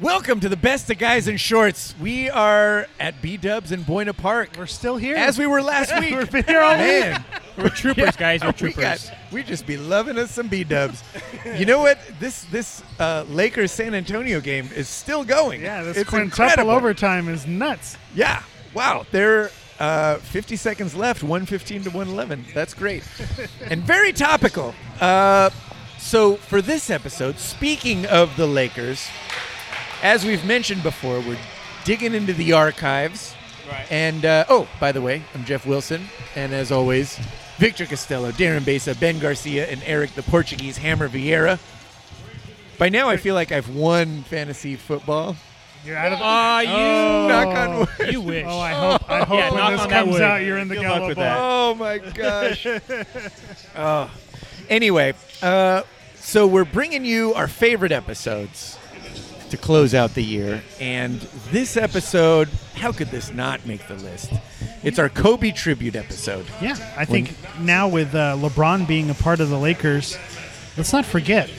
Welcome to the best of guys in shorts. We are at B Dubs in Buena Park, We're still here. as we were last week. We've been here all week. Man, We're troopers, guys. We're we troopers. got we just be loving us some B Dubs. you know what? This this uh, Lakers San Antonio game is still going. Yeah, this it's quintuple incredible. overtime is nuts. Yeah. Wow. There uh, 50 seconds left, 115 to 111. That's great. and very topical. Uh, so, for this episode, speaking of the Lakers, as we've mentioned before, we're digging into the archives. Right. And, uh, oh, by the way, I'm Jeff Wilson. And as always, Victor Costello, Darren Besa, Ben Garcia, and Eric the Portuguese Hammer Vieira. By now, I feel like I've won fantasy football. You're out of Aw, you. Knock on wood. You wish. Oh, I hope. I hope Yeah, when knock this on comes wood. out, you're in the Good luck Gallo with that. Oh my gosh. oh. Anyway, uh, so we're bringing you our favorite episodes to close out the year, and this episode, how could this not make the list? It's our Kobe tribute episode. Yeah, I think now with uh, LeBron being a part of the Lakers, let's not forget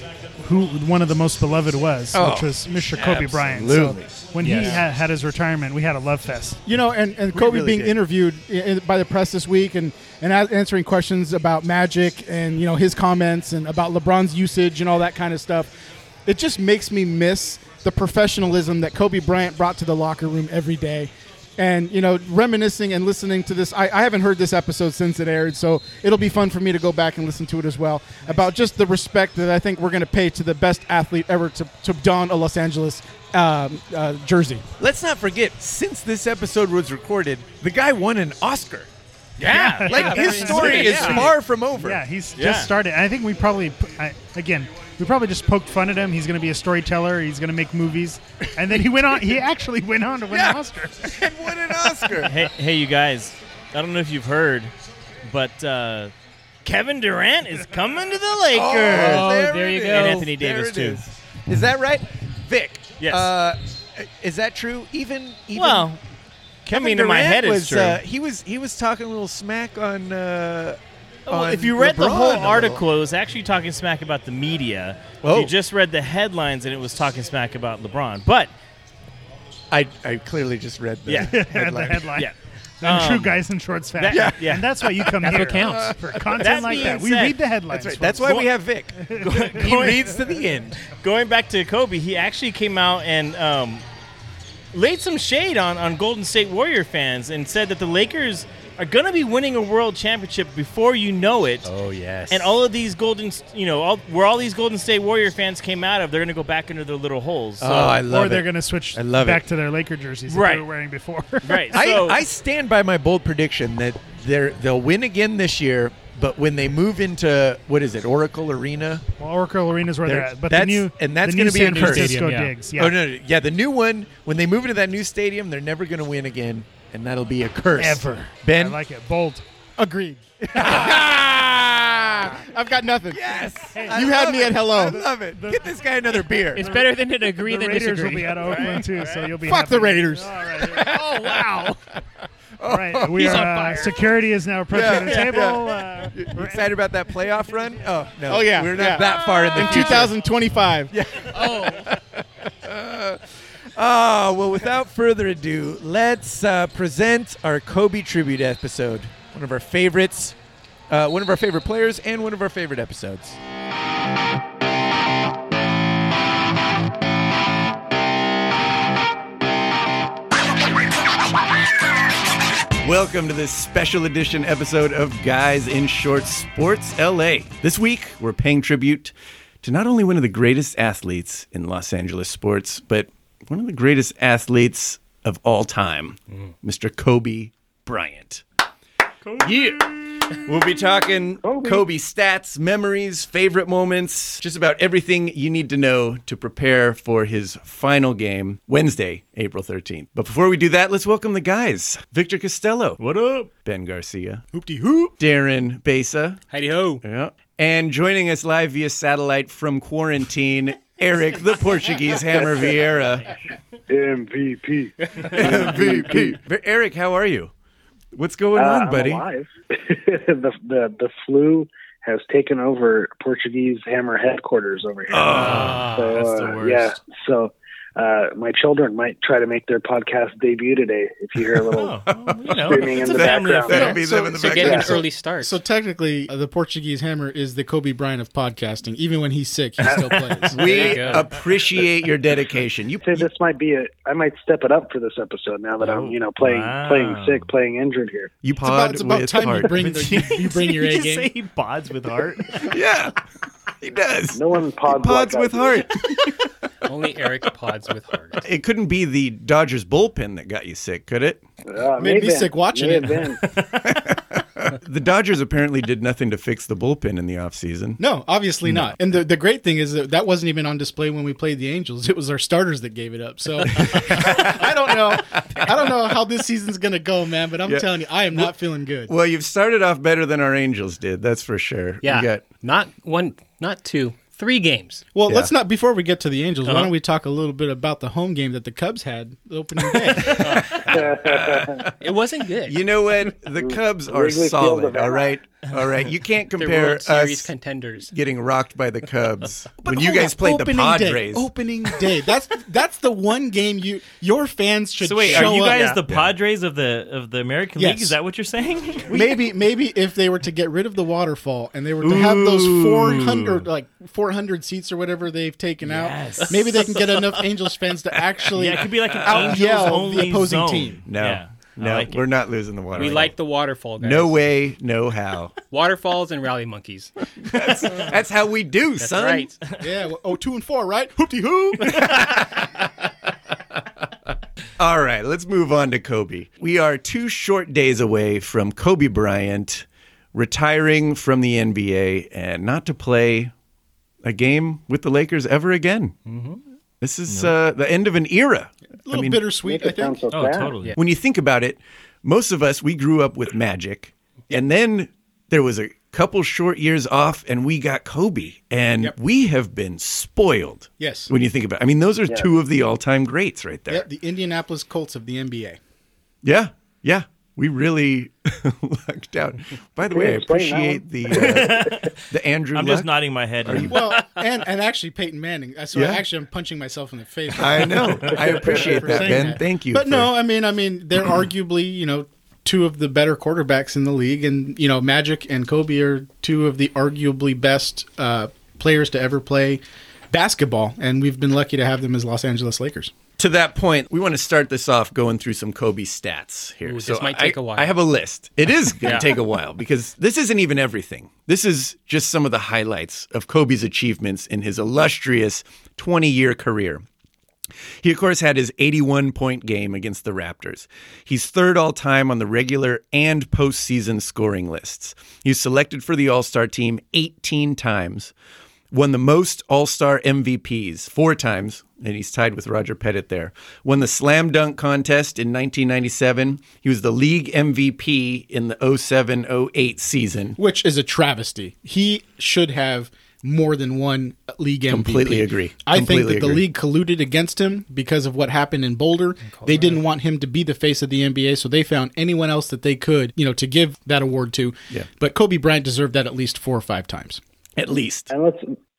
who one of the most beloved was, Oh, which was Mr. Kobe Bryant. So when he Yes. had, had his retirement, we had a love fest. You know, and, and Kobe really being did. interviewed i- i- by the press this week and, and a- answering questions about Magic and, you know, his comments and about LeBron's usage and all that kind of stuff. It just makes me miss the professionalism that Kobe Bryant brought to the locker room every day. And, you know, reminiscing and listening to this, I, I haven't heard this episode since it aired, so it'll be fun for me to go back and listen to it as well about just the respect that I think we're going to pay to the best athlete ever to, to don a Los Angeles um, uh, jersey. Let's not forget, since this episode was recorded, the guy won an Oscar. Yeah. Like yeah, his story is Yeah. far from over. Yeah, he's Yeah. just started. I think we probably, I, again, we probably just poked fun at him. He's going to be a storyteller. He's going to make movies, and then he went on. He actually went on to win Yeah. an Oscar. and won an Oscar. Hey, hey, you guys. I don't know if you've heard, but uh, Kevin Durant is coming to the Lakers. Oh, there, it you is. go. And Anthony There Davis it too. Is. Is that right, Vic? Yes. Uh, is that true? Even even Well, Kevin I mean, in my Durant head it's was, true. Uh, he was he was talking a little smack on. Uh, Well, if you read the whole article, it was actually talking smack about the media. Oh. You just read the headlines, and it was talking smack about LeBron. But I I clearly just read the Yeah. the headline. headline. yeah, Um, true guys in shorts fashion. that- yeah. And that's why you come That's here. what counts. For content That like being that. We read the headlines. That's right. That's why we have Vic. he going- reads to the end. going back to Kobe, he actually came out and um, laid some shade on, on Golden State Warrior fans and said that the Lakers are going to be winning a world championship before you know it. Oh yes. And all of these Golden, you know, all, where all these Golden State Warrior fans came out of, they're going to go back into their little holes. So, oh, I love or they're going to switch I love back it. to their Laker jerseys Right. that they were wearing before. right. I, So, I stand by my bold prediction that they're they'll win again this year, but when they move into what is it, Oracle Arena? well, Oracle Arena is where they're, They're- at. But the that's- new and that's gonna be in San curse. Francisco Stadium, yeah. digs. Yeah. Oh no, no, yeah, the new one. When they move into that new stadium, they're never going to win again, and that'll be a curse. Ever. Ben, I like it. Bold. Agreed. I've got nothing. yes, You had me at hello. I love it. Get this guy another beer. It's better than to agree that the than Raiders disagree. will be out of Oakland too, so you'll be Fuck the. Raiders. All right. oh wow! All right, we He's are. on Uh, security is now approaching Yeah, the yeah, table. Uh, excited about that playoff run? Oh no. Oh, yeah, we're not yeah. that far in the In future. 2025. Oh, Oh well, without further ado, let's uh, present our Kobe tribute episode. One of our favorites, uh, one of our favorite players, and one of our favorite episodes. Welcome to this special edition episode of Guys in Short Sports LA. This week, we're paying tribute to not only one of the greatest athletes in Los Angeles sports, but one of the greatest athletes of all time, mm. Mr. Kobe Bryant. Yeah. We'll be talking Kobe. stats, memories, favorite moments, just about everything you need to know to prepare for his final game Wednesday, April 13th. But before we do that, let's welcome the guys. Victor Costello. What up? Ben Garcia. Hoopty hoop. Darren Besa. Heidi ho. Yeah. And joining us live via satellite from quarantine, Eric the Portuguese Hammer Vieira. MVP. MVP. Eric, how are you? What's going Uh, on, I'm buddy? alive. the, the the flu has taken over Portuguese Hammer headquarters over here. Oh, so, that's the uh, worst. Yeah. So uh, my children might try to make their podcast debut today. If you hear a little Oh, you know, Screaming it's in a the family background. affair. That'll So- them in the So background. getting an early start. So technically, uh, the Portuguese Hammer is the Kobe Bryant of podcasting. Even when he's sick, he still plays. We you appreciate your dedication. You, say this might be a. I might step it up for this episode now that I'm you know playing wow. playing sick, playing injured here. you It's about, pod it's about with time you heart. bring the, you, you bring your A game. you say he pods with heart? yeah, he does. No one pods, Pods like with do. heart. Only Eric pods with heart. It couldn't be the Dodgers bullpen that got you sick, could it? Uh, Made me have sick watching May it. have been. The Dodgers apparently did nothing to fix the bullpen in the offseason. No, obviously not. And the, the great thing is that that wasn't even on display when we played the Angels. It was our starters that gave it up. So I don't know. I don't know how this season's gonna go, man. But I'm Yeah. telling you, I am not feeling good. Well, you've started off better than our Angels did, that's for sure. Yeah. Got Not one, not two, three games. Well, Yeah. let's not before we get to the Angels. Why Uh-huh. don't we talk a little bit about the home game that the Cubs had the opening day? It wasn't good. You know what? The Cubs are Wrigley solid, of all Anaheim. right? All right. You can't compare World Series us contenders. getting rocked by the Cubs when you guys on, played the opening Padres. Day, opening day. That's that's the one game you your fans should So wait, show are you guys Yeah. the Padres of the of the American Yes. League? Is that what you're saying? maybe maybe if they were to get rid of the waterfall and they were to have those 400 like 400 seats or whatever they've taken Yes. out maybe they can get enough angels fans to actually yeah, it could be like an out Angels yell only the opposing zone. team No. Yeah, I no, like we're not losing the water. We like the waterfall guys. No way, no how. Waterfalls and rally monkeys. That's how we do, That's son. right. yeah well, oh two and four right Hoopty hoo. All right, let's move on to Kobe. We are two short days away from Kobe Bryant retiring from the NBA and not to play a game with the Lakers ever again. Mm-hmm. This is uh, the end of an era. a little mean- bittersweet i think so Oh, sad. totally. When you think about it, most of us, we grew up with Magic, and then there was a couple short years off, and we got Kobe, and Yep. we have been spoiled. Yes. When you think about it, I mean, those are two of the all time greats right there. yeah, the indianapolis colts of the nba Yeah, yeah. We really lucked out. By the Can way, I you explain that appreciate the uh, the Andrew. I'm luck. just nodding my head. and- well and and actually peyton manning so Yeah. actually i'm punching myself in the face I know. I appreciate that, Ben. that. Thank you. But for- no, I mean, I mean, they're arguably, you know, two of the better quarterbacks in the league, and you know, Magic and Kobe are two of the arguably best uh, players to ever play basketball, and we've been lucky to have them as Los Angeles Lakers. To that point, we want to start this off going through some Kobe stats here. Ooh, this might take I- a while. I have a list. It is going to Yeah. take a while because this isn't even everything. This is just some of the highlights of Kobe's achievements in his illustrious 20 year career. He, of course, had his 81 point game against the Raptors. He's third all time on the regular and postseason scoring lists. He was selected for the All Star team 18 times, won the most All Star MVPs four times, and he's tied with Roger Pettit there. Won the Slam Dunk contest in 1997. He was the league MVP in the 07 08 season. Which is a travesty. He should have more than one league MVP. Completely agree. I Completely think that the agree. league colluded against him because of what happened in Boulder. They didn't want him to be the face of the NBA, so they found anyone else that they could, you know, to give that award to. Yeah. But Kobe Bryant deserved that at least four or five times. At least. And let's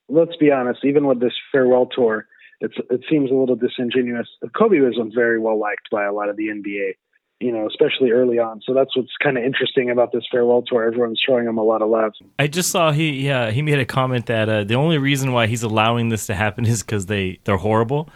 let's be honest. Even with this farewell tour, it's it seems a little disingenuous. Kobe was very well liked by a lot of the NBA, you know, especially early on. So that's what's kind of interesting about this farewell tour. Everyone's showing him a lot of love. I just saw he yeah he made a comment that uh, the only reason why he's allowing this to happen is because they they're horrible.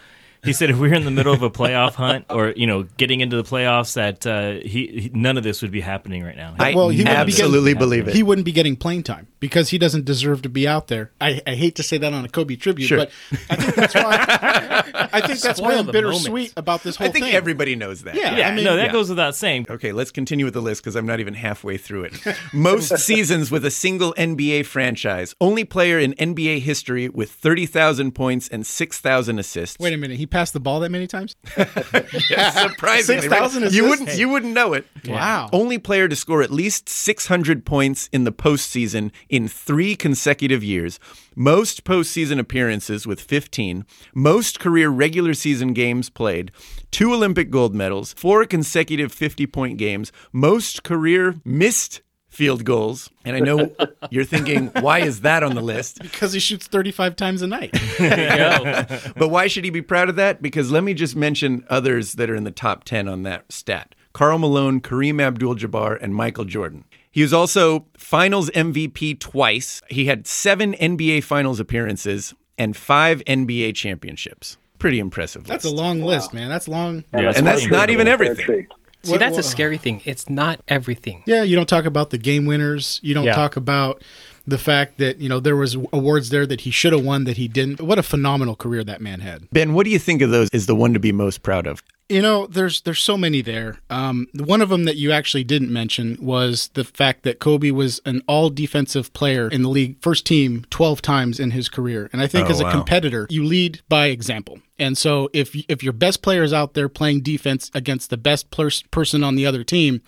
He said if we were in the middle of a playoff hunt or you know getting into the playoffs, that uh, he, he none of this would be happening right now. I Well, he wouldn't be absolutely getting- believe it. He wouldn't be getting playing time because he doesn't deserve to be out there. I, I hate to say that on a Kobe tribute, Sure. but I think that's why I think that's why I'm bittersweet moment. about this whole thing. I think thing. everybody knows that. Yeah. yeah, I mean- no, that Yeah. goes without saying. Okay, let's continue with the list because I'm not even halfway through it. Most seasons with a single NBA franchise. Only player in NBA history with 30,000 points and 6,000 assists. Wait a minute, he passed the ball that many times? Surprisingly, 6,000 right? assists? You wouldn't you wouldn't know it. Wow. Only player to score at least 600 points in the postseason in 3 consecutive years. Most postseason appearances with 15. Most career regular season games played. 2 Olympic gold medals, 4 consecutive 50-point games. Most career missed field goals. And I know you're thinking, why is that on the list? because he shoots 35 times a night. But why should he be proud of that? Because let me just mention others that are in the top 10 on that stat Karl Malone, Kareem Abdul Jabbar, and Michael Jordan. He was also finals MVP twice. He had seven NBA finals appearances and five NBA championships. Pretty impressive. That's a list. long list, man. That's long. Yeah, and that's not even everything. See, What- that's a scary thing. It's not everything. Yeah, you don't talk about the game winners. You don't Yeah. talk about the fact that you know there was awards there that he should have won that he didn't. What a phenomenal career that man had. Ben, what do you think of those is the one to be most proud of? You know, there's there's so many there. Um, one of them that you actually didn't mention was the fact that Kobe was an all defensive player in the league, first team, twelve times in his career. And I think Oh, as a wow. competitor, you lead by example. And so if if your best player is out there playing defense against the best pers- person on the other team,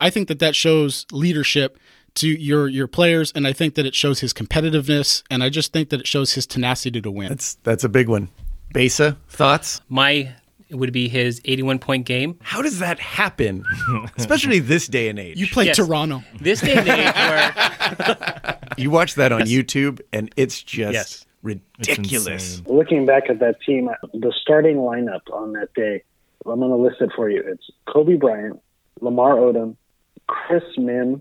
I think that that shows leadership to your your players, and I think that it shows his competitiveness, and I just think that it shows his tenacity to win. That's that's a big one. Besa, thoughts? My it would be his 81 point game. How does that happen? Especially this day and age. you play Yes. Toronto. This day and age where You watch that on YouTube, and it's just Yes. ridiculous. insane. Looking back at that team, the starting lineup on that day, I'm going to list it for you. It's Kobe Bryant, Lamar Odom, Chris Mihm,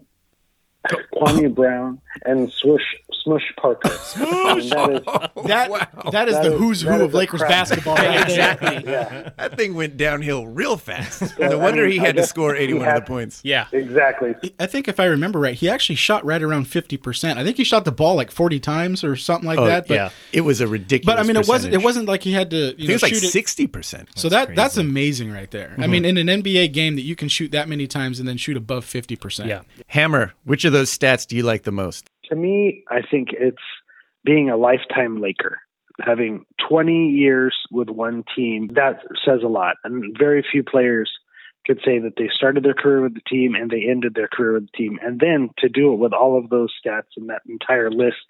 Kwame Brown, and Swoosh Smush Parker. And that is That that is That the is- who's who of Lakers basketball. Right exactly. yeah, That thing went downhill real fast. I No wonder mean, he had to score 81 had- of the points. Yeah. exactly. I think if I remember right, he actually shot right around fifty percent. I think he shot the ball like forty times or something like Oh, that. But yeah. It was a ridiculous. but I mean, it wasn't. It wasn't like he had to. You know, it was like shoot it. sixty percent. So that crazy. that's amazing right there. I mm-hmm. mean, in an NBA game that you can shoot that many times and then shoot above fifty percent. Yeah. Hammer. Which of those stats do you like the most? To me, I think it's being a lifetime Laker. Having 20 years with one team, that says a lot. And very few players could say that they started their career with the team and they ended their career with the team. And then to do it with all of those stats and that entire list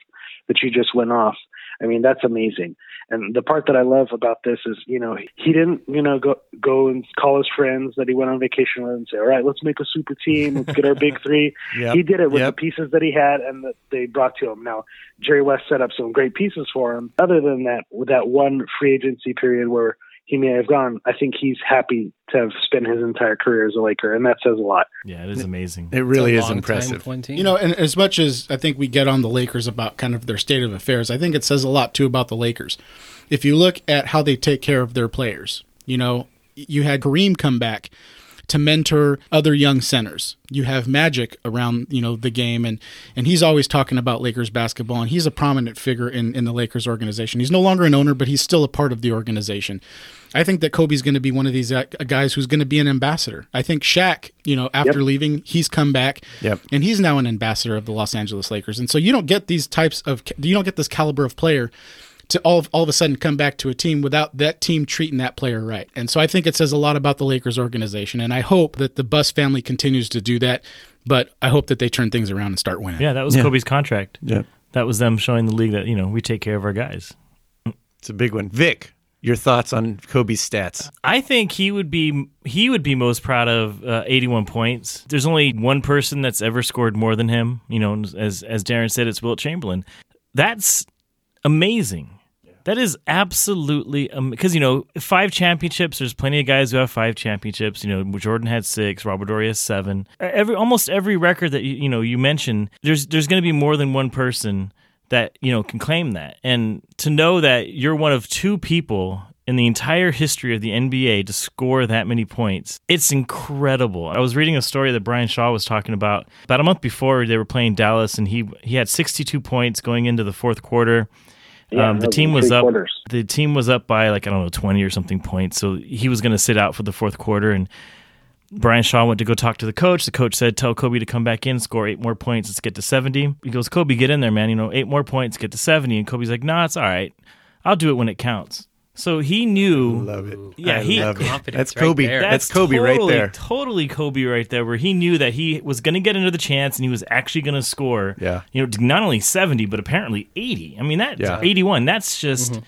that you just went off, I mean, that's amazing. And the part that I love about this is, you know, he didn't, you know, go go and call his friends that he went on vacation with and say, all right, let's make a super team, let's get our big three. Yep. He did it with Yep. the pieces that he had and that they brought to him. Now, Jerry West set up some great pieces for him. Other than that, with that one free agency period where he may have gone, I think he's happy to have spent his entire career as a Laker, and that says a lot. Yeah, it is amazing. It really is a long time impressive. with one team. You know, and as much as I think we get on the Lakers about kind of their state of affairs, I think it says a lot too about the Lakers. If you look at how they take care of their players, you know, you had Kareem come back to mentor other young centers. You have Magic around, you know, the game and and he's always talking about Lakers basketball and he's a prominent figure in in the Lakers organization. He's no longer an owner, but he's still a part of the organization. I think that Kobe's going to be one of these uh, guys who's going to be an ambassador. I think Shaq, you know, after Yep. leaving, he's come back Yep. and he's now an ambassador of the Los Angeles Lakers. And so you don't get these types of you don't get this caliber of player to all of, all of a sudden come back to a team without that team treating that player right. And so I think it says a lot about the Lakers organization. And I hope that the Buss family continues to do that. But I hope that they turn things around and start winning. Yeah, that was Yeah. Kobe's contract. Yeah, That was them showing the league that you know we take care of our guys. it's a big one. Vic, your thoughts on Kobe's stats? I think he would be he would be most proud of uh, 81 points. There's only one person that's ever scored more than him. You know, as as Darren said, it's Wilt Chamberlain. That's amazing. That is absolutely because you know five championships. There's plenty of guys who have five championships. You know, Jordan had six, Robert Horry has seven. Every almost every record that you you know you mentioned, there's there's going to be more than one person that you know can claim that. And to know that you're one of two people in the entire history of the NBA to score that many points, it's incredible. I was reading a story that Brian Shaw was talking about about a month before they were playing Dallas, and he he had 62 points going into the fourth quarter. Yeah, um, the team was up. quarters. The team was up by like I don't know 20 or something points, so he was going to sit out for the fourth quarter. And Brian Shaw went to go talk to the coach. The coach said, "Tell Kobe to come back in, score eight more points. Let's get to 70." He goes, "Kobe, get in there, man. You know, eight more points, get to 70." And Kobe's like, "Nah, it's all right. I'll do it when it counts." So he knew. Love it. Yeah, I he- love it. Confidence That's right Kobe. there. That's Kobe right totally, there. Totally Kobe right there, where he knew that he was going to get another chance and he was actually going to score. Yeah. You know, not only 70, but apparently 80. I mean, that Yeah. 81, that's just. Mm-hmm.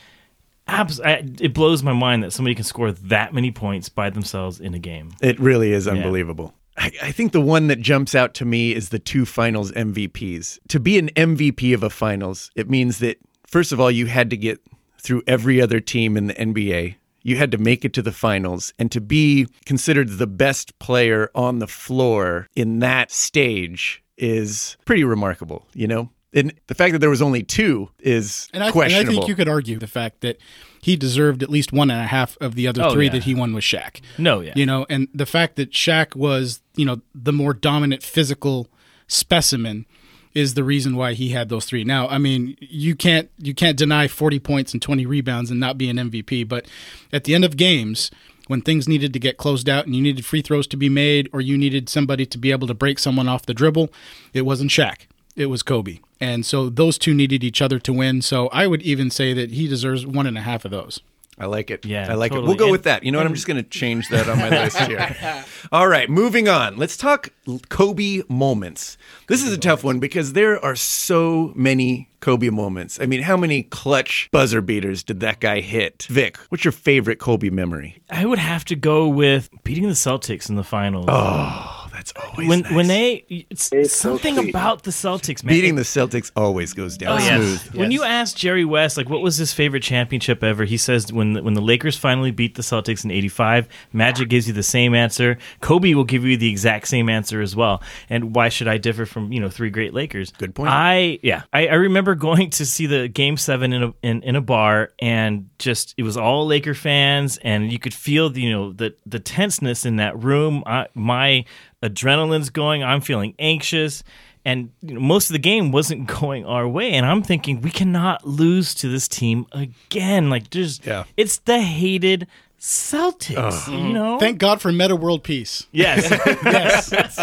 Abs- I, it blows my mind that somebody can score that many points by themselves in a game. It really is unbelievable. I, I think the one that jumps out to me is the two finals MVPs. To be an MVP of a finals, it means that, first of all, you had to get through every other team in the NBA. You had to make it to the finals. And to be considered the best player on the floor in that stage is pretty remarkable, you know? And the fact that there was only two is And I, and I think you could argue the fact that he deserved at least one and a half of the other Oh, three yeah. that he won with Shaq. No, yeah. You know, and the fact that Shaq was, you know, the more dominant physical specimen is the reason why he had those three. Now, I mean, you can't you can't deny 40 points and 20 rebounds and not be an MVP, but at the end of games when things needed to get closed out and you needed free throws to be made or you needed somebody to be able to break someone off the dribble, it wasn't Shaq. It was Kobe. And so those two needed each other to win. So I would even say that he deserves one and a half of those. I like it. Yeah, I like it. We'll go And- with that. You know what? I'm just going to change that on my list here. All right, moving on. Let's talk Kobe moments. This is a tough one because there are so many Kobe moments. I mean, how many clutch buzzer beaters did that guy hit? Vic, what's your favorite Kobe memory? I would have to go with beating the Celtics in the finals. Oh, that's always when nice. when they it's It's something sweet. about the Celtics, man. beating the Celtics always goes down Oh, smooth. yes. When you ask Jerry West, like, what was his favorite championship ever? He says when the, when the Lakers finally beat the Celtics in '85, Magic gives you the same answer. Kobe will give you the exact same answer as well. And why should I differ from you know three great Lakers? Good point. I yeah, I, I remember going to see the Game Seven in a in, in a bar, and just it was all Laker fans, and you could feel the you know the the tenseness in that room. I, my adrenaline's going. I'm feeling anxious and you know, most of the game wasn't going our way and i'm thinking we cannot lose to this team again like just Yeah. it's the hated celtics you mm-hmm. know Thank God for Metta World Peace. yes Yes.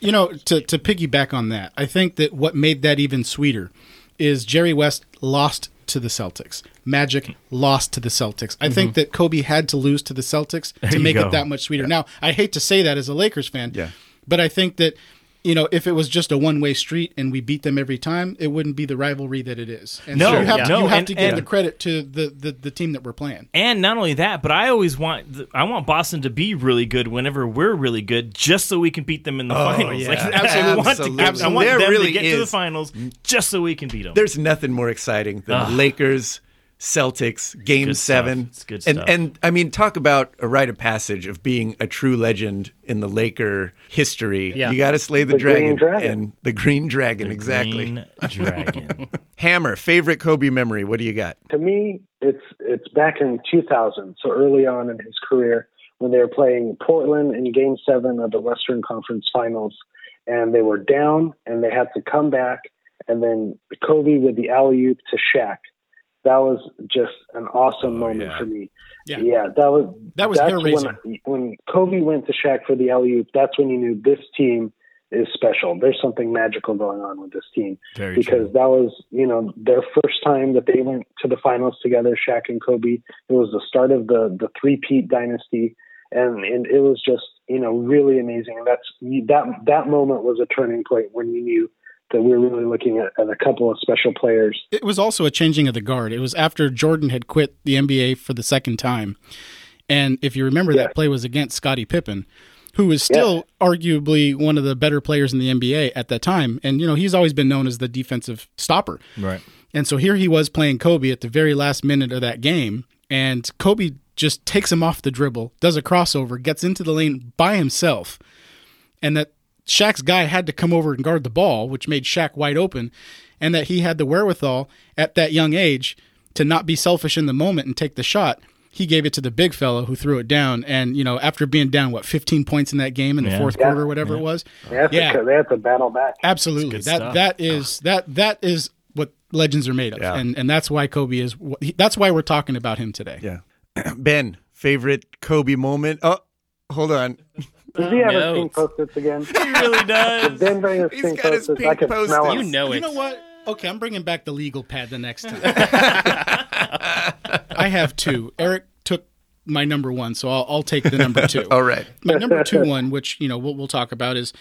You know, to, to piggyback on that, I think that what made that even sweeter is Jerry West lost to the Celtics. Magic lost to the Celtics. I think mm-hmm. that Kobe had to lose to the Celtics to make go. it that much sweeter. Now, I hate to say that as a Lakers fan, Yeah. but I think that you know, if it was just a one-way street and we beat them every time, it wouldn't be the rivalry that it is. And No, so you have, yeah. to, no, you have and- to give and- the credit to the, the, the team that we're playing. and not only that but i always want the, i want boston to be really good whenever we're really good just so we can beat them in the oh, finals yeah. like, I want, to, Absolutely. I want There them really to get to the finals just so we can beat them There's nothing more exciting than Ugh. Lakers, Celtics, Game good Seven. stuff. It's good and stuff. and I mean, talk about a rite of passage of being a true legend in the Laker history. Yeah. You got to slay the, The dragon, Green Dragon. and the Green Dragon. exactly. Green dragon Hammer, favorite Kobe memory. What do you got? to me, it's it's back in 2000, so early on in his career when they were playing Portland in Game Seven of the Western Conference Finals, and they were down and they had to come back, and then Kobe with the alley oop to Shaq. That was just an awesome oh, moment yeah. for me. Yeah. that was That was hair-raising. when when Kobe went to Shaq for the alley oop. That's when you knew this team is special. There's something magical going on with this team very because true that was you know their first time that they went to the finals together, Shaq and Kobe. It was the start of the the three peat dynasty, and and it was just you know really amazing. And that's that that moment was a turning point when you knew that we were really looking at, at a couple of special players. It was also a changing of the guard. It was after Jordan had quit the NBA for the second time. And if you remember, Yeah. that play was against Scottie Pippen, who is still arguably one of the better players in the NBA at that time. And, you know, he's always been known as the defensive stopper. right And so here he was playing Kobe at the very last minute of that game. And Kobe just takes him off the dribble, does a crossover, gets into the lane by himself. And that Shaq's guy had to come over and guard the ball, which made Shaq wide open. And that he had the wherewithal at that young age to not be selfish in the moment and take the shot. He gave it to the big fellow who threw it down. And, you know, after being down, what, 15 points in that game in the Yeah. fourth Yeah. quarter, or whatever it was. They had, Yeah. to, they had to battle back. Absolutely. That good stuff. that is that that is what legends are made of, Yeah. and and that's why Kobe is. That's why we're talking about him today. Yeah. ben, favorite Kobe moment. Oh, hold on. Does he have his pink post-its again? he really does Then bring his He's pink got his post-its. I pink can smell Post-its. You it. know You it. know what? Okay, I'm bringing back the legal pad the next time. I have two. Eric took my number one, so I'll, I'll take the number two. All right. my number two one, which you know we'll, we'll talk about, is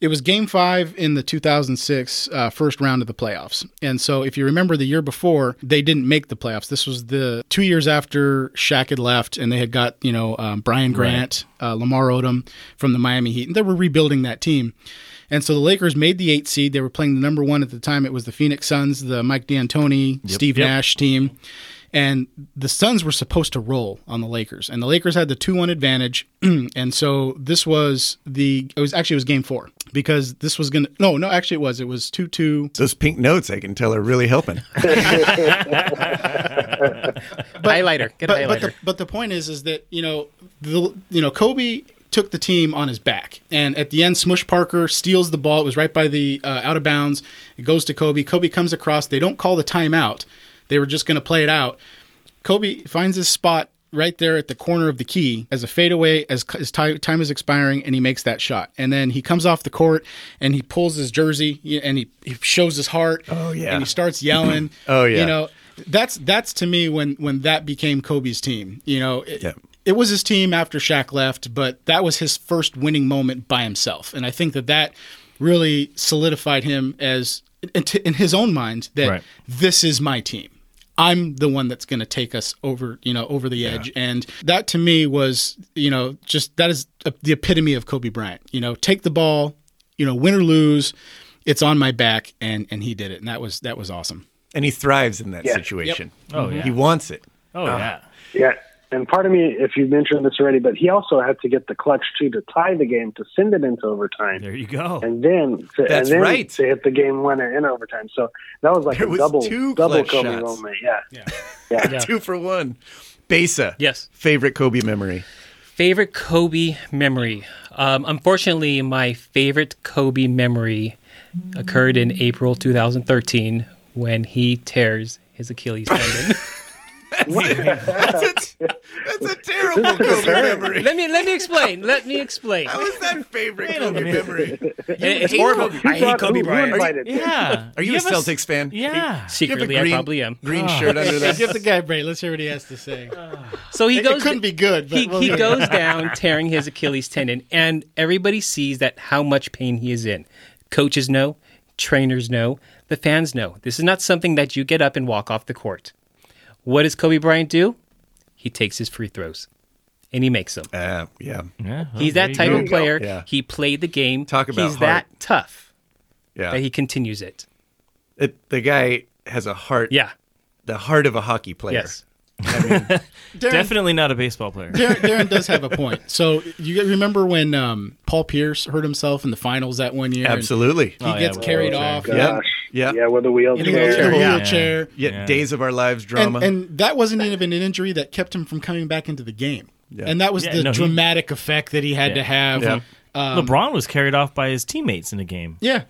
It was game five in the 2006 uh, first round of the playoffs. And so, if you remember the year before, they didn't make the playoffs. This was the two years after Shaq had left, and they had got, you know, um, Brian Grant, uh, Lamar Odom from the Miami Heat, and they were rebuilding that team. And so the Lakers made the eight seed. They were playing the number one at the time. It was the Phoenix Suns, the Mike D'Antoni, Steve Yep. Nash team. And the Suns were supposed to roll on the Lakers, and the Lakers had the two-one advantage. and so this was the it was actually it was game four because this was gonna no no actually it was it was two-two. Those pink notes, I can tell, are really helping. highlighter. Get a But, but the but the point is is that you know the you know Kobe took the team on his back, and at the end, Smush Parker steals the ball. It was right by the uh, out of bounds. It goes to Kobe. Kobe comes across. They don't call the timeout. They were just going to play it out. Kobe finds his spot right there at the corner of the key as a fadeaway as his ti- time is expiring and he makes that shot and then he comes off the court and he pulls his jersey and he, he shows his heart Oh, yeah. and he starts yelling Oh, yeah. you know that's that's to me when when that became Kobe's team you know it, Yeah. it was his team after Shaq left but that was his first winning moment by himself and I think that that really solidified him as in, in his own mind that Right. this is my team. I'm the one that's going to take us over, you know, over the edge. And that to me was, you know, just that is the epitome of Kobe Bryant. You know, take the ball, you know, win or lose, it's on my back, and and he did it, and that was that was awesome. And he thrives in that Yeah. situation. Oh, yeah. He wants it. Oh uh, yeah. Yeah. And part of me, if you mentioned this already, but he also had to get the clutch too to tie the game to send it into overtime. There you go. and then to, That's and then right. to hit the game winner in overtime. So that was like There a was double two double Kobe shots. moment. Yeah. Yeah. Yeah. Two for one. Besa. Yes. Favorite Kobe memory. Favorite Kobe memory. Um, unfortunately, my favorite Kobe memory occurred in April 2013 when he tears his Achilles tendon. That's a, that's a terrible Kobe memory. let me let me explain. Let me explain. How is that favorite Kobe memory? it's hate horrible. Kobe. I hate Kobe Who Bryant. invited? Yeah. Are you, a have s- Celtics fan? Yeah. Do you have a Secretly, green, I probably am. Green ah. shirt under that. Give the guy a break. Let's hear what he has to say. Ah. So he It, goes. couldn't be good, but he, we'll he hear it. goes down tearing his Achilles tendon, and everybody sees that how much pain he is in. Coaches know, trainers know, the fans know. This is not something that you get up and walk off the court. What does Kobe Bryant do? He takes his free throws, and he makes them. Uh, yeah. Yeah, well, He's that type go. of player. Yeah. He played the game. Talk about He's that tough Yeah. that he continues it. It, the guy has a heart. Yeah. The heart of a hockey player. Yes. Darren, Definitely not a baseball player. Darren, Darren does have a point. So you remember when um, Paul Pierce hurt himself in the finals that one year? Absolutely. He Oh, gets with carried off. Yeah. Yeah. Yeah, with the In wheelchair. the wheelchair. Yeah. wheelchair. Yeah. Yeah. Days of our lives drama. And, and that wasn't even an injury that kept him from coming back into the game. Yeah. And that was Yeah, the no, he- dramatic effect that he had to have. Yeah. Um, LeBron was carried off by his teammates in the game. Yeah.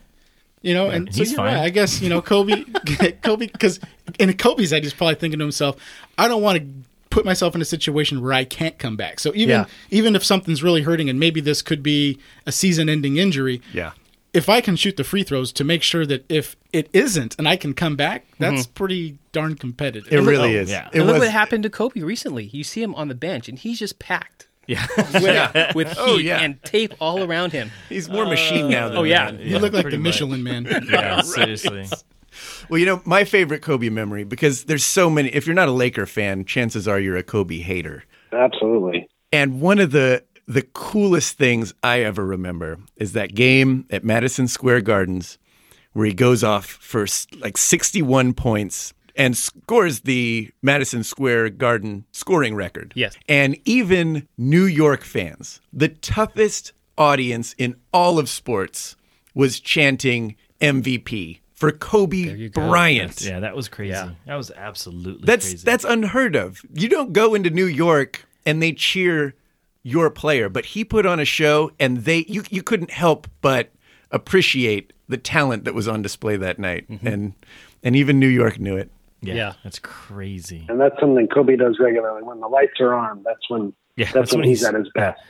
You know, and so he's you're fine. right. I guess, you know, Kobe, Kobe, because in Kobe's head, he's probably thinking to himself, I don't want to put myself in a situation where I can't come back. So even Yeah. even if something's really hurting and maybe this could be a season ending injury, yeah. if I can shoot the free throws to make sure that if it isn't and I can come back, mm-hmm. that's pretty darn competitive. It really oh, is. yeah. It And look was. what happened to Kobe recently. You see him on the bench, and he's just packed Yeah. with, with heat Oh, yeah. and tape all around him. He's more machine uh, now than oh, yeah. that. you look like pretty the much. Michelin man. Yeah, seriously. Well, you know, my favorite Kobe memory, because there's so many, if you're not a Laker fan, chances are you're a Kobe hater. Absolutely. And one of the the coolest things I ever remember is that game at Madison Square Gardens where he goes off for like 61 points and scores the Madison Square Garden scoring record. Yes. And even New York fans, the toughest audience in all of sports was chanting MVP for Kobe Bryant. Yeah, that was crazy. That was absolutely That's crazy. that's unheard of. You don't go into New York and they cheer your player, but he put on a show and they you you couldn't help but appreciate the talent that was on display that night. Mm-hmm. And and even New York knew it. Yeah, Yeah. that's crazy. And that's something Kobe does regularly. When the lights are on, that's when Yeah, that's, when, he's, at his best.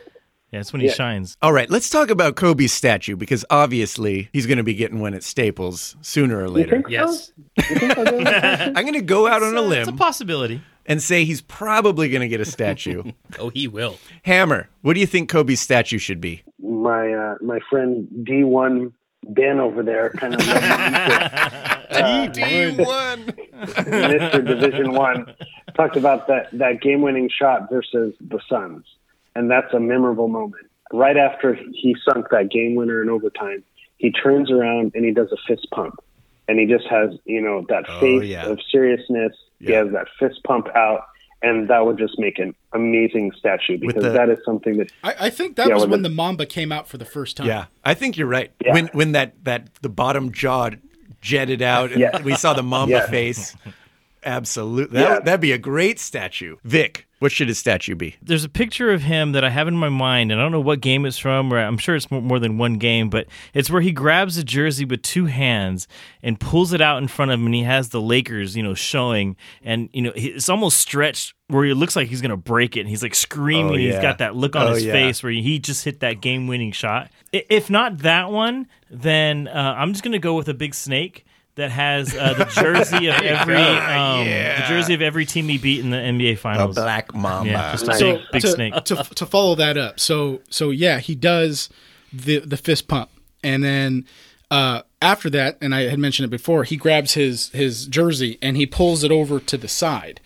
Yeah, that's when he Yeah. shines. All right, let's talk about Kobe's statue because obviously he's going to be getting one at Staples sooner or later. so? Yes. You think so, I'm going to go out on a limb. It's a limb possibility. and say he's probably going to get a statue. Oh, he will. Hammer, what do you think Kobe's statue should be? my uh, my friend D1 Ben over there kind of uh, D1. Mr. Division One talked about that that game winning shot versus the Suns, and that's a memorable moment. Right after he sunk that game winner in overtime, he turns around and he does a fist pump, and he just has you know that Oh, face yeah. of seriousness. He has that fist pump out, and that would just make an amazing statue because the- that is something that I, I think that Yeah, was when when the- the Mamba came out for the first time. Yeah, I think you're right. Yeah. When when that that the bottom jaw jetted out and Yeah. we saw the mamba Yeah. face. Absolutely. That, Yeah. would that'd be a great statue. Vic, what should his statue be? There's a picture of him that I have in my mind, and I don't know what game it's from, or I'm sure it's more than one game, but it's where he grabs a jersey with two hands and pulls it out in front of him, and he has the Lakers, you know, showing, and you know, it's almost stretched where it looks like he's gonna break it, and he's like screaming, Oh, and he's oh, yeah. got that look on Oh, his yeah. face where he just hit that game-winning shot. I- If not that one, then uh, I'm just gonna go with a big snake. That has uh, the jersey of every um, the jersey of every team he beat in the NBA A Finals. black mamba. Yeah, just a Nice. big, big to, snake. to to follow that up. So so yeah, he does the the fist pump, and then uh, after that, and I had mentioned it before, he grabs his his jersey and he pulls it over to the side.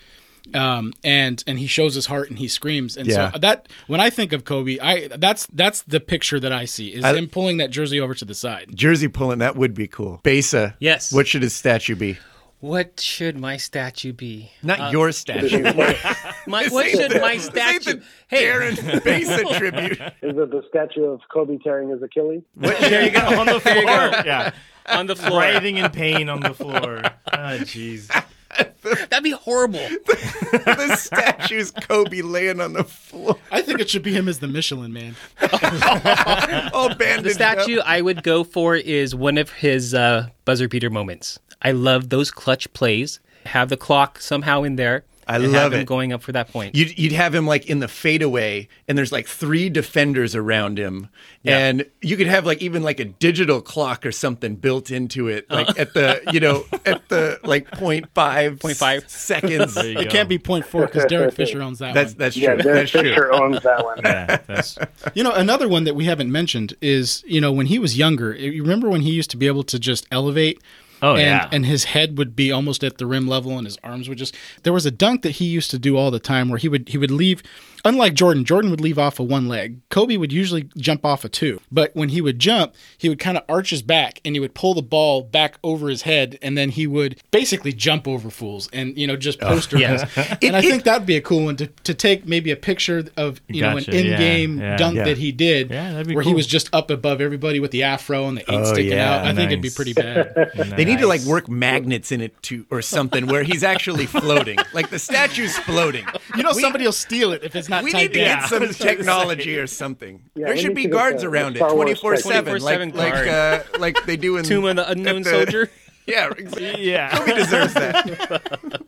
Um, and and he shows his heart and he screams and Yeah. so that when I think of Kobe I that's that's the picture that I see is I- him pulling that jersey over to the side Jersey pulling, that would be cool. Besa. Yes. What should his statue be? What should my statue be? Not your statue. My, what should my statue? Hey, Darren Besa tribute. is it the statue of Kobe tearing his Achilles. What, there you go on the floor. Yeah, on the floor. writhing in pain on the floor. Oh, jeez. That'd be horrible. the statue's Kobe laying on the floor. I think it should be him as the Michelin man All bandaged The statue up. I would go for is one of his uh, buzzer beater moments. I love those clutch plays. Have the clock somehow in there. I and love have him it. going up for that point. You'd, you'd have him like in the fadeaway, and there's like three defenders around him, and you could have like even like a digital clock or something built into it, like oh. at the you know at the like point five Point five. seconds. It go. can't be point four because Derek Fisher owns that That's one that's Yeah, true. Derek That's true. Fisher owns that one. Yeah, that's You know, another one that we haven't mentioned is, you know, when he was younger, you remember when he used to be able to just elevate Oh, and, yeah. and his head would be almost at the rim level and his arms would just there was a dunk that he used to do all the time where he would he would leave unlike Jordan, Jordan would leave off of one leg. Kobe would usually jump off of two. But when he would jump, he would kind of arch his back and he would pull the ball back over his head and then he would basically jump over fools and you know just oh, poster yes. and I think that'd be a cool one to, to take maybe a picture of you know an in-game yeah, yeah. dunk Yeah. that he did Yeah, that'd be where he was just up above everybody with the afro and the eight Oh, sticking yeah, out. I think it'd be pretty bad. They need to like work magnets in it to or something where he's actually floating. Like the statue's floating. You know We- somebody will steal it if it's not We tied need to down. get some technology or something. Yeah, there should be guards the- around it, twenty four seven, like like uh, like they do in Tomb of the Unknown the- Soldier. Yeah, exactly. yeah. Kobe deserves that.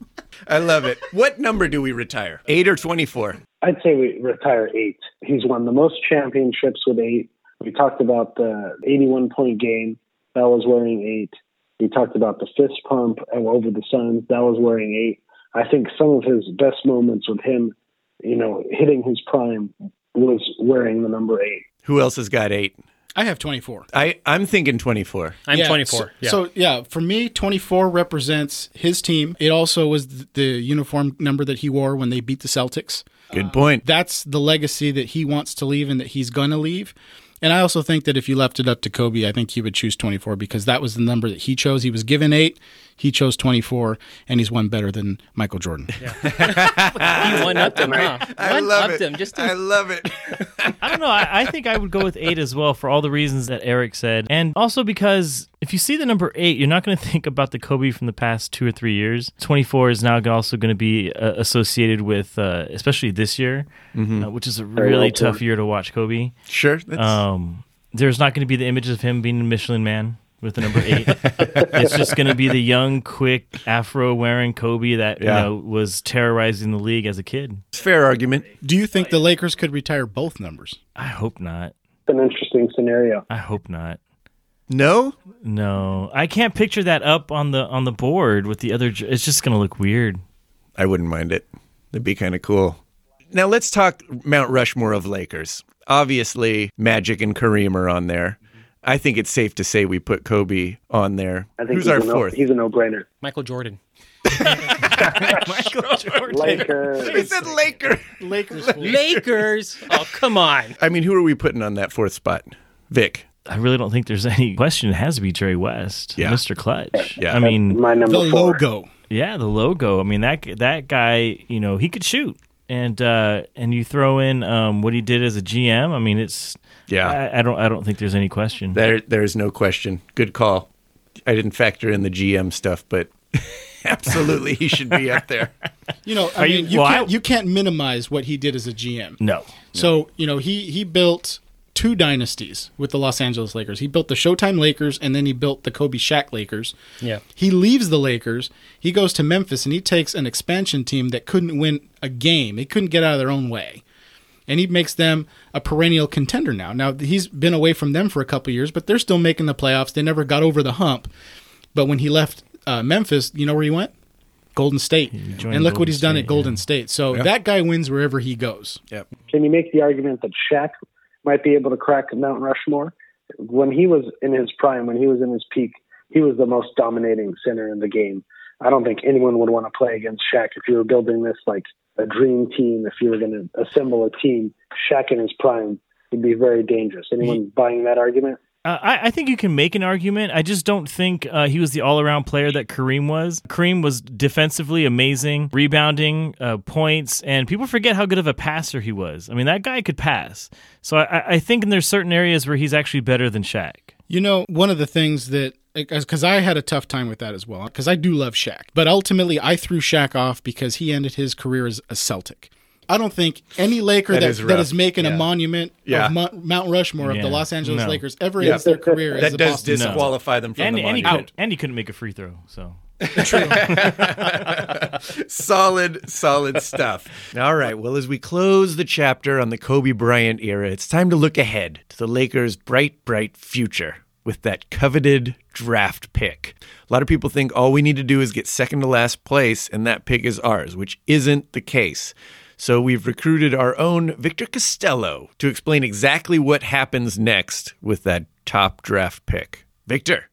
I love it. What number do we retire? Eight or twenty four? I'd say we retire eight. He's won the most championships with eight. We talked about the 81 point game. That was wearing eight. We talked about the fist pump and over the Suns. That was wearing eight. I think some of his best moments with him, you know, hitting his prime was wearing the number eight. Who else has got eight? I have 24. I I'm thinking twenty four. I'm Yeah, 24. So, yeah. so, yeah, for me, 24 represents his team. It also was th- the uniform number that he wore when they beat the Celtics. Good point. That's the legacy that he wants to leave and that he's going to leave. And I also think that if you left it up to Kobe, I think he would choose 24 because that was the number that he chose. He was given eight, he chose 24, and he's one better than Michael Jordan. he one upped him, huh? I One love upped it. him. Just to, I love it. I don't know. I, I think I would go with eight as well for all the reasons that Eric said, and also because if you see the number eight, you're not going to think about the Kobe from the past two or three years. Twenty four is now also going to be uh, associated with, uh, especially this year, uh, which is a really tough year to watch Kobe. Sure. That's, Um, there's not going to be the images of him being a Michelin Man with the number eight. it's just going to be the young, quick, afro wearing Kobe that Yeah. you know was terrorizing the league as a kid. fair argument. Do you think the Lakers could retire both numbers? I hope not. It's an interesting scenario. I hope not. No? No, I can't picture that up on the on the board with the other. It's just gonna look weird. I wouldn't mind it. It'd be kind of cool. Now let's talk Mount Rushmore of Lakers. Obviously, Magic and Kareem are on there. I think it's safe to say we put Kobe on there. I think Who's our a no, fourth? he's a no-brainer. Michael Jordan. Michael Jordan. Lakers. He said Laker. Lakers. Lakers. Oh, come on. I mean, who are we putting on that fourth spot? Vic. I really don't think there's any question. It has to be Jerry West, Yeah. Mr. Clutch. Yeah. I mean, My number the four. logo. yeah, the logo. I mean that that guy, you know, he could shoot, and uh, and you throw in um, what he did as a GM. I mean, it's Yeah. I, I don't I don't think there's any question. There, there's no question. Good call. I didn't factor in the GM stuff, but absolutely he should be up there. You know, I Are you- mean, you, well, can't you can't minimize what he did as a GM. no, So you know, he he built two dynasties with the Los Angeles Lakers. He built the Showtime Lakers, and then he built the Kobe Shaq Lakers. Yeah. He leaves the Lakers. He goes to Memphis, and he takes an expansion team that couldn't win a game. They couldn't get out of their own way, and he makes them a perennial contender now. Now he's been away from them for a couple years, but they're still making the playoffs. They never got over the hump. But when he left uh, Memphis, you know where he went? Golden State. And look what he's done State, at Golden yeah. State. So that guy wins wherever he goes. Yep. Can you make the argument that Shaq might be able to crack Mount Rushmore? When he was in his prime, when he was in his peak, he was the most dominating center in the game. I don't think anyone would want to play against Shaq if you were building this like a dream team. If you were going to assemble a team, Shaq in his prime would be very dangerous. Anyone buying that argument? Uh, I, I think you can make an argument. I just don't think uh, he was the all-around player that Kareem was. Kareem was defensively amazing, rebounding, uh, points, and people forget how good of a passer he was. I mean, that guy could pass. So I, I think there's certain areas where he's actually better than Shaq. You know, one of the things that because I had a tough time with that as well because I do love Shaq, but ultimately I threw Shaq off because he ended his career as a Celtic. I don't think any Laker That that, is that rough. is making Yeah. a monument Yeah. of Mo- Mount Rushmore of the Los Angeles No. Lakers ever Yeah. ends their career as That a does Boston Celtic. disqualify them from And, the and, he monument. could, and he couldn't make a free throw. So solid, solid stuff. All right. Well, as we close the chapter on the Kobe Bryant era, it's time to look ahead to the Lakers' bright, bright future with that coveted draft pick. A lot of people think all we need to do is get second to last place and that pick is ours, which isn't the case. So we've recruited our own Victor Costello to explain exactly what happens next with that top draft pick. Victor,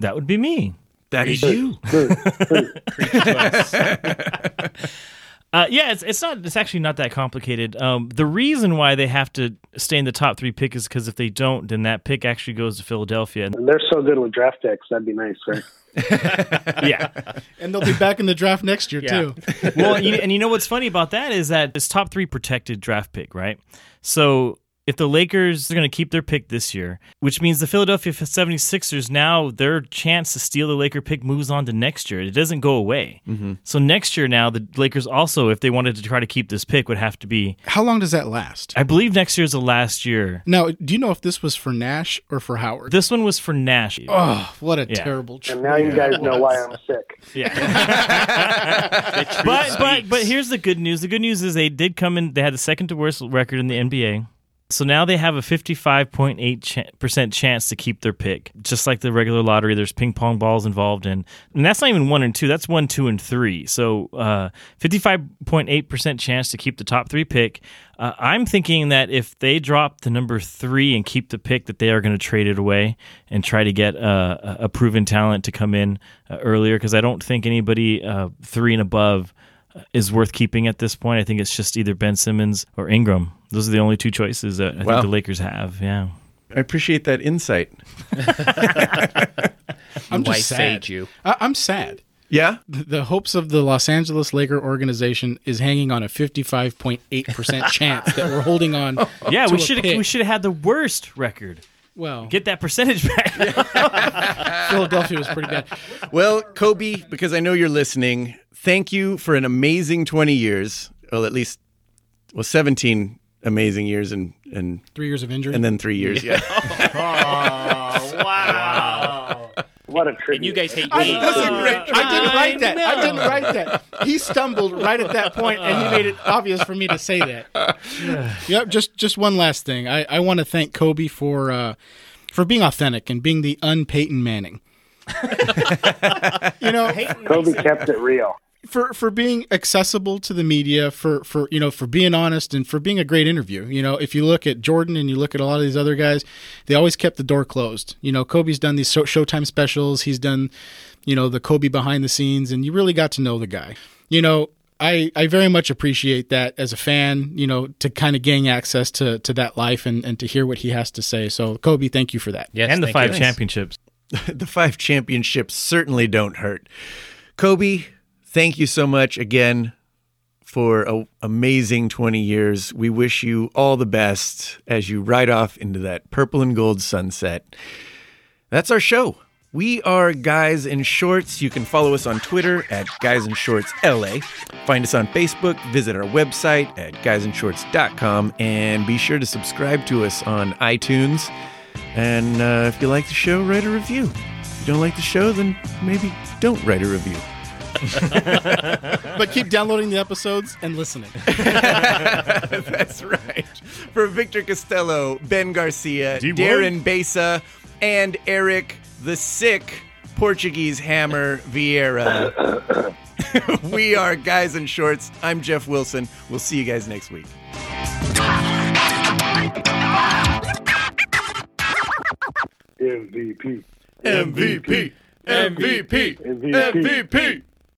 that would be me. That is you. Uh, yeah, it's it's not. It's actually not that complicated. Um, the reason why they have to stay in the top three pick is because if they don't, then that pick actually goes to Philadelphia. And, And they're so good with draft picks. That'd be nice, right? yeah. and they'll be back in the draft next year too. well, you, and you know what's funny about that is that it's top three protected draft pick, right? So if the Lakers are going to keep their pick this year, which means the Philadelphia 76ers now their chance to steal the Laker pick moves on to next year. It doesn't go away. Mm-hmm. So next year now the Lakers also, if they wanted to try to keep this pick, would have to be. How long does that last? I believe next year is the last year. Now, do you know if this was for Nash or for Howard? This one was for Nash. oh, what a Yeah. terrible trade. And now you guys know why I'm sick. Yeah. but but but here's the good news. The good news is they did come in. They had the second to worst record in the NBA. So now they have a 55.8 ch- percent chance to keep their pick. Just like the regular lottery, there's ping pong balls involved in, and that's not even one and two. That's one, two, and three. So uh, 55.8 percent chance to keep the top three pick. Uh, I'm thinking that if they drop the number three and keep the pick, that they are going to trade it away and try to get uh, a proven talent to come in uh, earlier. Because I don't think anybody uh, three and above is worth keeping at this point. I think it's just either Ben Simmons or Ingram. Those are the only two choices that I Wow. think the Lakers have. Yeah. I appreciate that insight. I'm Why just sad. fade you? I- I'm sad. Yeah? The- The hopes of the Los Angeles Laker organization is hanging on a 55.8% chance that we're holding on. Yeah, to we should we should have had the worst record. Well, Get that percentage back. Philadelphia was pretty bad. Well, Kobe, because I know you're listening, thank you for an amazing 20 years. Well, at least, well, 17 amazing years and, and, Three years of injury. and then three years. Yeah. Oh, What a tribute. And you guys hate I, me. listen, I didn't write that. I didn't write that. He stumbled right at that point, and he made it obvious for me to say that. yep. Just just one last thing. I, I want to thank Kobe for uh, for being authentic and being the un Peyton Manning. you know, Kobe kept it real. For for being accessible to the media, for for you know for being honest and for being a great interview. You know, if you look at Jordan and you look at a lot of these other guys, they always kept the door closed. You know, Kobe's done these Showtime specials. He's done, you know, the Kobe behind the scenes, and you really got to know the guy. You know, I, I very much appreciate that as a fan, you know, to kind of gain access to, to that life and, and to hear what he has to say. So, Kobe, thank you for that. Yes, and the five you. championships. the five championships certainly don't hurt. Kobe, thank you so much again for an amazing 20 years. We wish you all the best as you ride off into that purple and gold sunset. That's our show. We are Guys in Shorts. You can follow us on Twitter at Guys in Shorts LA. Find us on Facebook, visit our website at guysinshorts.com, and be sure to subscribe to us on iTunes. And uh, if you like the show, write a review. If you don't like the show, then maybe don't write a review. But keep downloading the episodes and listening. That's right. For Victor Costello, Ben Garcia, Darren Besa, and Eric the Sick Portuguese Hammer Vieira. we are Guys in Shorts. I'm Jeff Wilson. We'll see you guys next week. MVP. MVP, MVP, MVP. MVP.